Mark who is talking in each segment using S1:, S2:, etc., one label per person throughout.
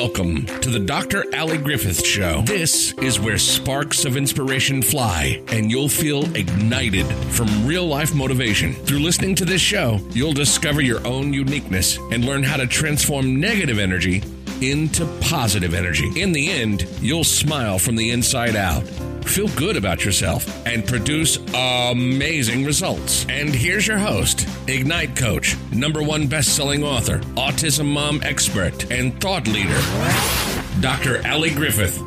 S1: Welcome to the Dr. Ali Griffith Show. This is where sparks of inspiration fly and you'll feel ignited from real life motivation. Through listening to this show, you'll discover your own uniqueness and learn how to transform negative energy into positive energy. In the end, you'll smile from the inside out feel good about yourself, and produce amazing results. And here's your host, Ignite Coach, number one best-selling author, autism mom expert, and thought leader, Dr. Ali Griffith.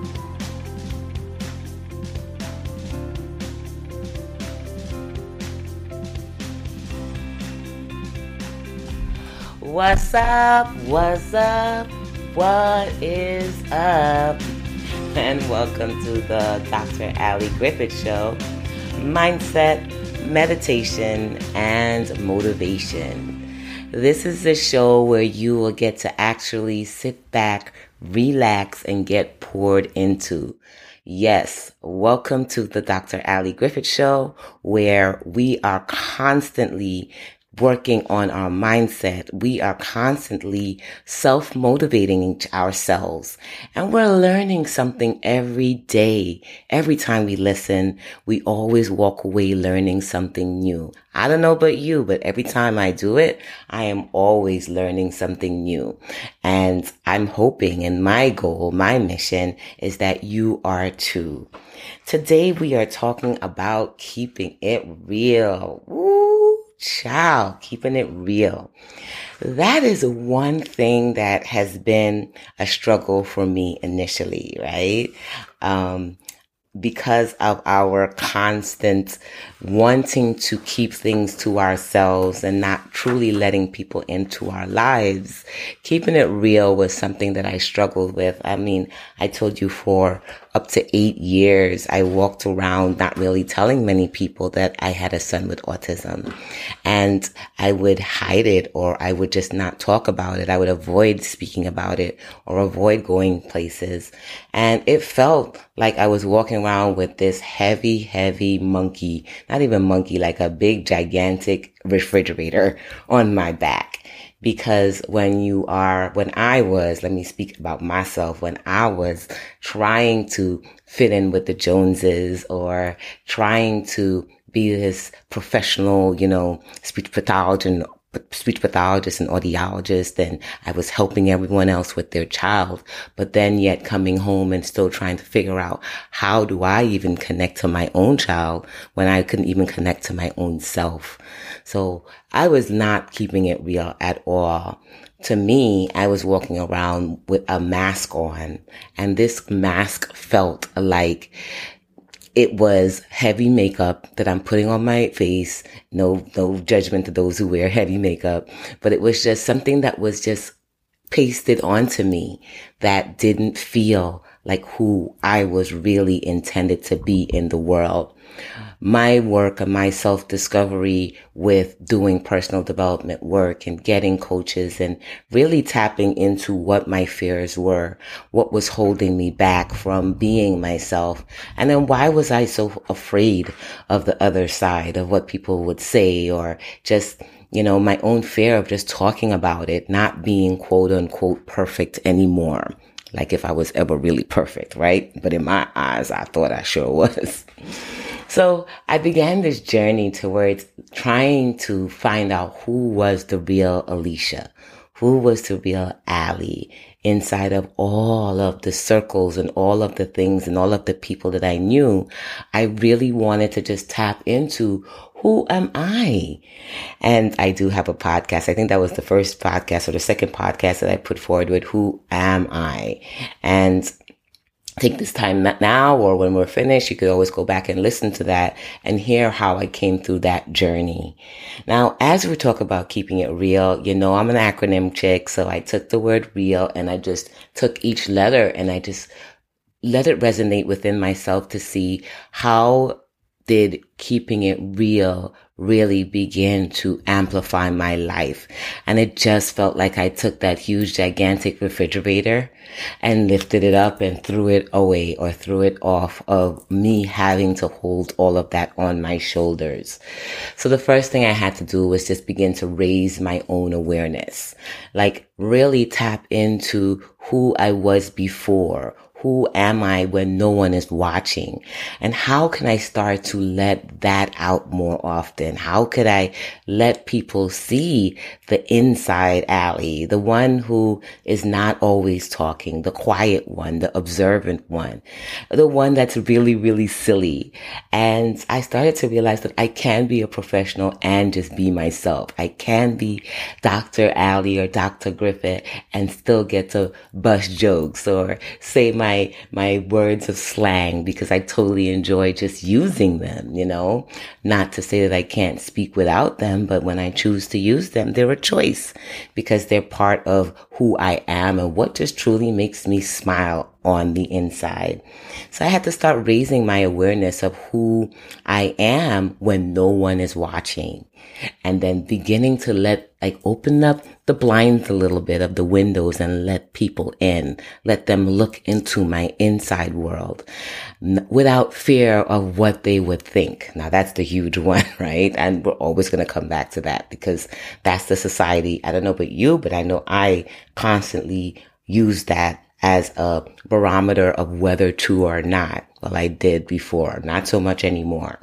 S2: What's up? What's up? What is up? And welcome to the Dr. Ali Griffith Show Mindset, Meditation, and Motivation. This is the show where you will get to actually sit back, relax, and get poured into. Yes, welcome to the Dr. Ali Griffith Show, where we are constantly working on our mindset. We are constantly self motivating ourselves and we're learning something every day. Every time we listen, we always walk away learning something new. I don't know about you, but every time I do it, I am always learning something new. And I'm hoping and my goal, my mission is that you are too. Today we are talking about keeping it real. Woo child, keeping it real. That is one thing that has been a struggle for me initially, right? Um, because of our constant wanting to keep things to ourselves and not truly letting people into our lives, keeping it real was something that I struggled with. I mean, I told you for up to eight years, I walked around not really telling many people that I had a son with autism. And I would hide it or I would just not talk about it. I would avoid speaking about it or avoid going places. And it felt like I was walking around with this heavy, heavy monkey, not even monkey, like a big, gigantic refrigerator on my back because when you are, when I was, let me speak about myself, when I was trying to fit in with the Joneses or trying to be this professional, you know, speech pathologist speech pathologist and audiologist and I was helping everyone else with their child, but then yet coming home and still trying to figure out how do I even connect to my own child when I couldn't even connect to my own self. So I was not keeping it real at all. To me, I was walking around with a mask on and this mask felt like it was heavy makeup that I'm putting on my face. No, no judgment to those who wear heavy makeup, but it was just something that was just pasted onto me that didn't feel like who I was really intended to be in the world my work and my self discovery with doing personal development work and getting coaches and really tapping into what my fears were, what was holding me back from being myself. And then why was I so afraid of the other side of what people would say or just you know, my own fear of just talking about it, not being quote unquote perfect anymore. Like if I was ever really perfect, right? But in my eyes, I thought I sure was. So I began this journey towards trying to find out who was the real Alicia, who was the real Ali inside of all of the circles and all of the things and all of the people that I knew. I really wanted to just tap into who am I? And I do have a podcast. I think that was the first podcast or the second podcast that I put forward with who am I? And take this time now or when we're finished, you could always go back and listen to that and hear how I came through that journey. Now, as we talk about keeping it real, you know, I'm an acronym chick. So I took the word real and I just took each letter and I just let it resonate within myself to see how did keeping it real really begin to amplify my life. And it just felt like I took that huge, gigantic refrigerator and lifted it up and threw it away or threw it off of me having to hold all of that on my shoulders. So the first thing I had to do was just begin to raise my own awareness, like really tap into who I was before, who am I when no one is watching? And how can I start to let that out more often? How could I let people see the inside Ali, the one who is not always talking, the quiet one, the observant one, the one that's really, really silly. And I started to realize that I can be a professional and just be myself. I can be Dr. Ali or Dr. Griffith and still get to bust jokes or say my my my words of slang because I totally enjoy just using them, you know. Not to say that I can't speak without them, but when I choose to use them, they're a choice because they're part of who I am and what just truly makes me smile on the inside. So I had to start raising my awareness of who I am when no one is watching and then beginning to let like open up the blinds a little bit of the windows and let people in, let them look into my inside world without fear of what they would think. Now that's the huge one, right? And we're always going to come back to that because that's the society. I don't know about you, but I know I constantly use that as a barometer of whether to or not. Well, I did before, not so much anymore.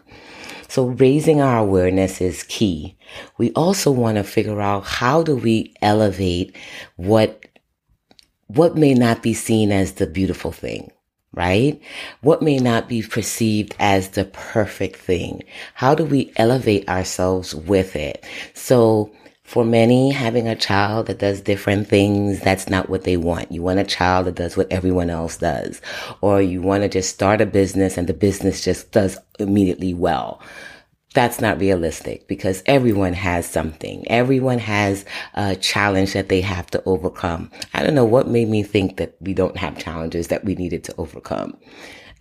S2: So raising our awareness is key. We also want to figure out how do we elevate what, what may not be seen as the beautiful thing right? What may not be perceived as the perfect thing? How do we elevate ourselves with it? So for many, having a child that does different things, that's not what they want. You want a child that does what everyone else does. Or you want to just start a business and the business just does immediately well. That's not realistic because everyone has something. Everyone has a challenge that they have to overcome. I don't know what made me think that we don't have challenges that we needed to overcome.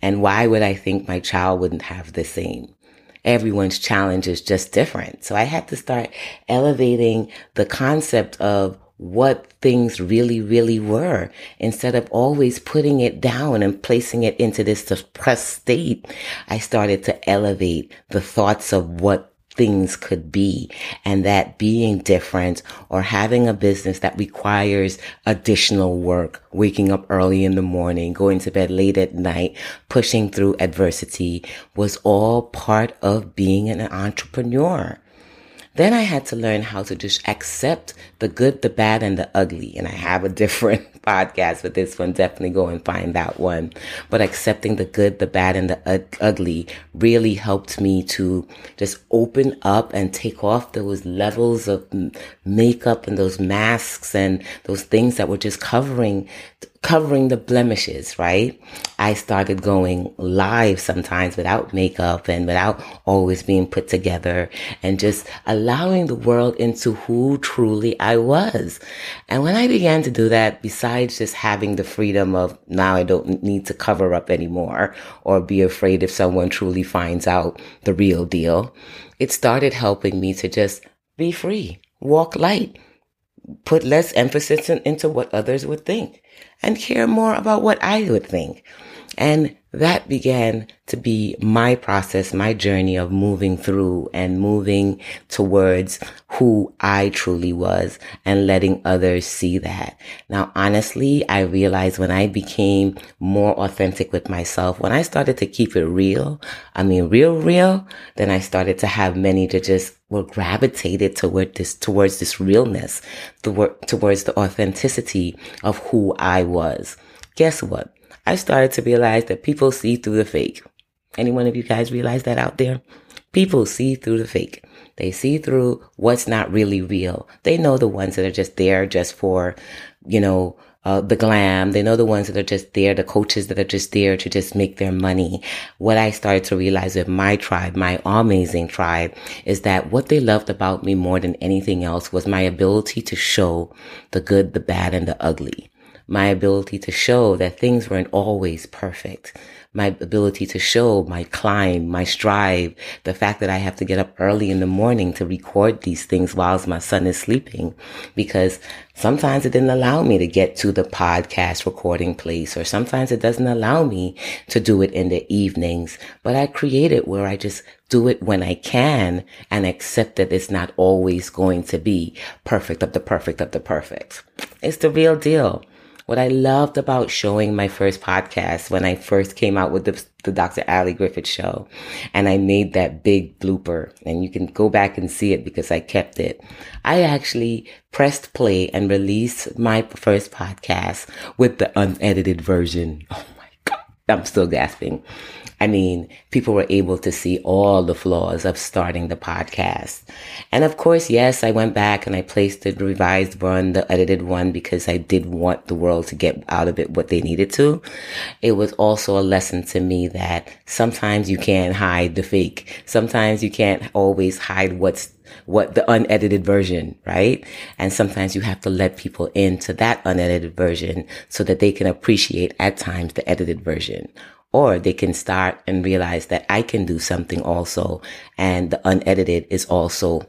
S2: And why would I think my child wouldn't have the same? Everyone's challenge is just different. So I had to start elevating the concept of what things really, really were instead of always putting it down and placing it into this suppressed state. I started to elevate the thoughts of what things could be and that being different or having a business that requires additional work, waking up early in the morning, going to bed late at night, pushing through adversity was all part of being an entrepreneur. Then I had to learn how to just accept the good, the bad, and the ugly. And I have a different podcast for this one. Definitely go and find that one. But accepting the good, the bad, and the ugly really helped me to just open up and take off those levels of makeup and those masks and those things that were just covering covering the blemishes, right? I started going live sometimes without makeup and without always being put together and just allowing the world into who truly I was. And when I began to do that, besides just having the freedom of now I don't need to cover up anymore or be afraid if someone truly finds out the real deal, it started helping me to just be free, walk light, put less emphasis in, into what others would think and care more about what I would think. And that began to be my process, my journey of moving through and moving towards who I truly was and letting others see that. Now, honestly, I realized when I became more authentic with myself, when I started to keep it real, I mean, real, real, then I started to have many to just were gravitated toward this, towards this realness, towards the authenticity of who I was. Guess what? I started to realize that people see through the fake. Any one of you guys realize that out there? People see through the fake. They see through what's not really real. They know the ones that are just there just for, you know, uh, the glam. They know the ones that are just there, the coaches that are just there to just make their money. What I started to realize with my tribe, my amazing tribe, is that what they loved about me more than anything else was my ability to show the good, the bad, and the ugly my ability to show that things weren't always perfect my ability to show my climb, my strive, the fact that I have to get up early in the morning to record these things whilst my son is sleeping because sometimes it didn't allow me to get to the podcast recording place or sometimes it doesn't allow me to do it in the evenings, but I create it where I just do it when I can and accept that it's not always going to be perfect of the perfect of the perfect. It's the real deal. What I loved about showing my first podcast when I first came out with the, the Dr. Ali Griffith show and I made that big blooper and you can go back and see it because I kept it. I actually pressed play and released my first podcast with the unedited version. I'm still gasping. I mean, people were able to see all the flaws of starting the podcast. And of course, yes, I went back and I placed the revised one, the edited one, because I did want the world to get out of it what they needed to. It was also a lesson to me that sometimes you can't hide the fake. Sometimes you can't always hide what's what the unedited version, right? And sometimes you have to let people into that unedited version so that they can appreciate at times the edited version or they can start and realize that I can do something also. And the unedited is also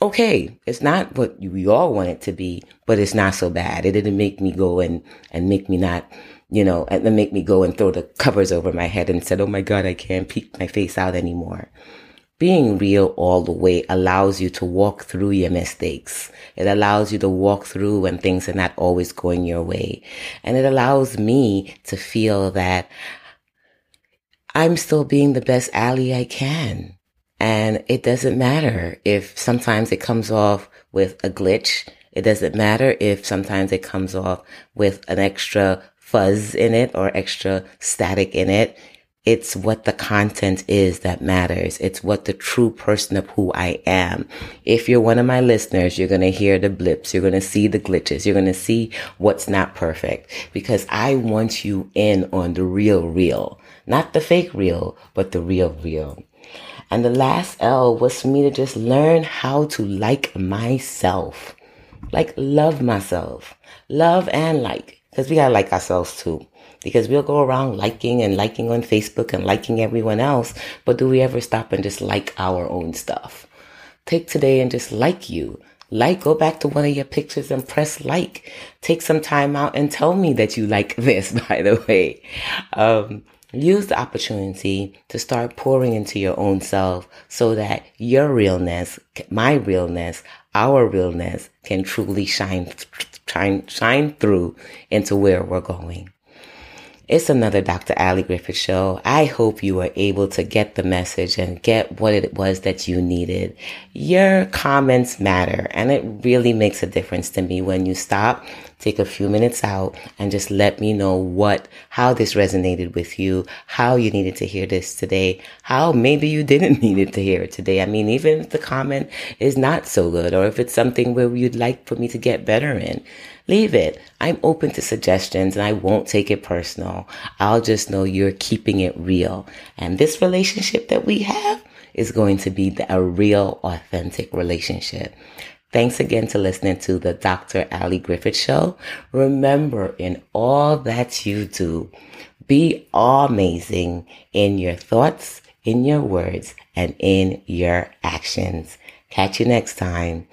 S2: okay. It's not what we all want it to be, but it's not so bad. It didn't make me go and, and make me not, you know, and make me go and throw the covers over my head and said, Oh my God, I can't peek my face out anymore. Being real all the way allows you to walk through your mistakes. It allows you to walk through when things are not always going your way. And it allows me to feel that I'm still being the best ally I can. And it doesn't matter if sometimes it comes off with a glitch. It doesn't matter if sometimes it comes off with an extra fuzz in it or extra static in it. It's what the content is that matters. It's what the true person of who I am. If you're one of my listeners, you're going to hear the blips. You're going to see the glitches. You're going to see what's not perfect because I want you in on the real, real. Not the fake real, but the real real. And the last L was for me to just learn how to like myself. Like love myself. Love and like. Because we gotta like ourselves too. Because we'll go around liking and liking on Facebook and liking everyone else. But do we ever stop and just like our own stuff? Take today and just like you. Like, go back to one of your pictures and press like. Take some time out and tell me that you like this, by the way. Um, Use the opportunity to start pouring into your own self so that your realness, my realness, our realness can truly shine, shine, shine through into where we're going. It's another Dr. Ali Griffith show. I hope you were able to get the message and get what it was that you needed. Your comments matter and it really makes a difference to me when you stop take a few minutes out and just let me know what, how this resonated with you, how you needed to hear this today, how maybe you didn't need it to hear it today. I mean, even if the comment is not so good or if it's something where you'd like for me to get better in, leave it. I'm open to suggestions and I won't take it personal. I'll just know you're keeping it real. And this relationship that we have is going to be a real, authentic relationship. Thanks again to listening to the Dr. Ali Griffith Show. Remember, in all that you do, be amazing in your thoughts, in your words, and in your actions. Catch you next time.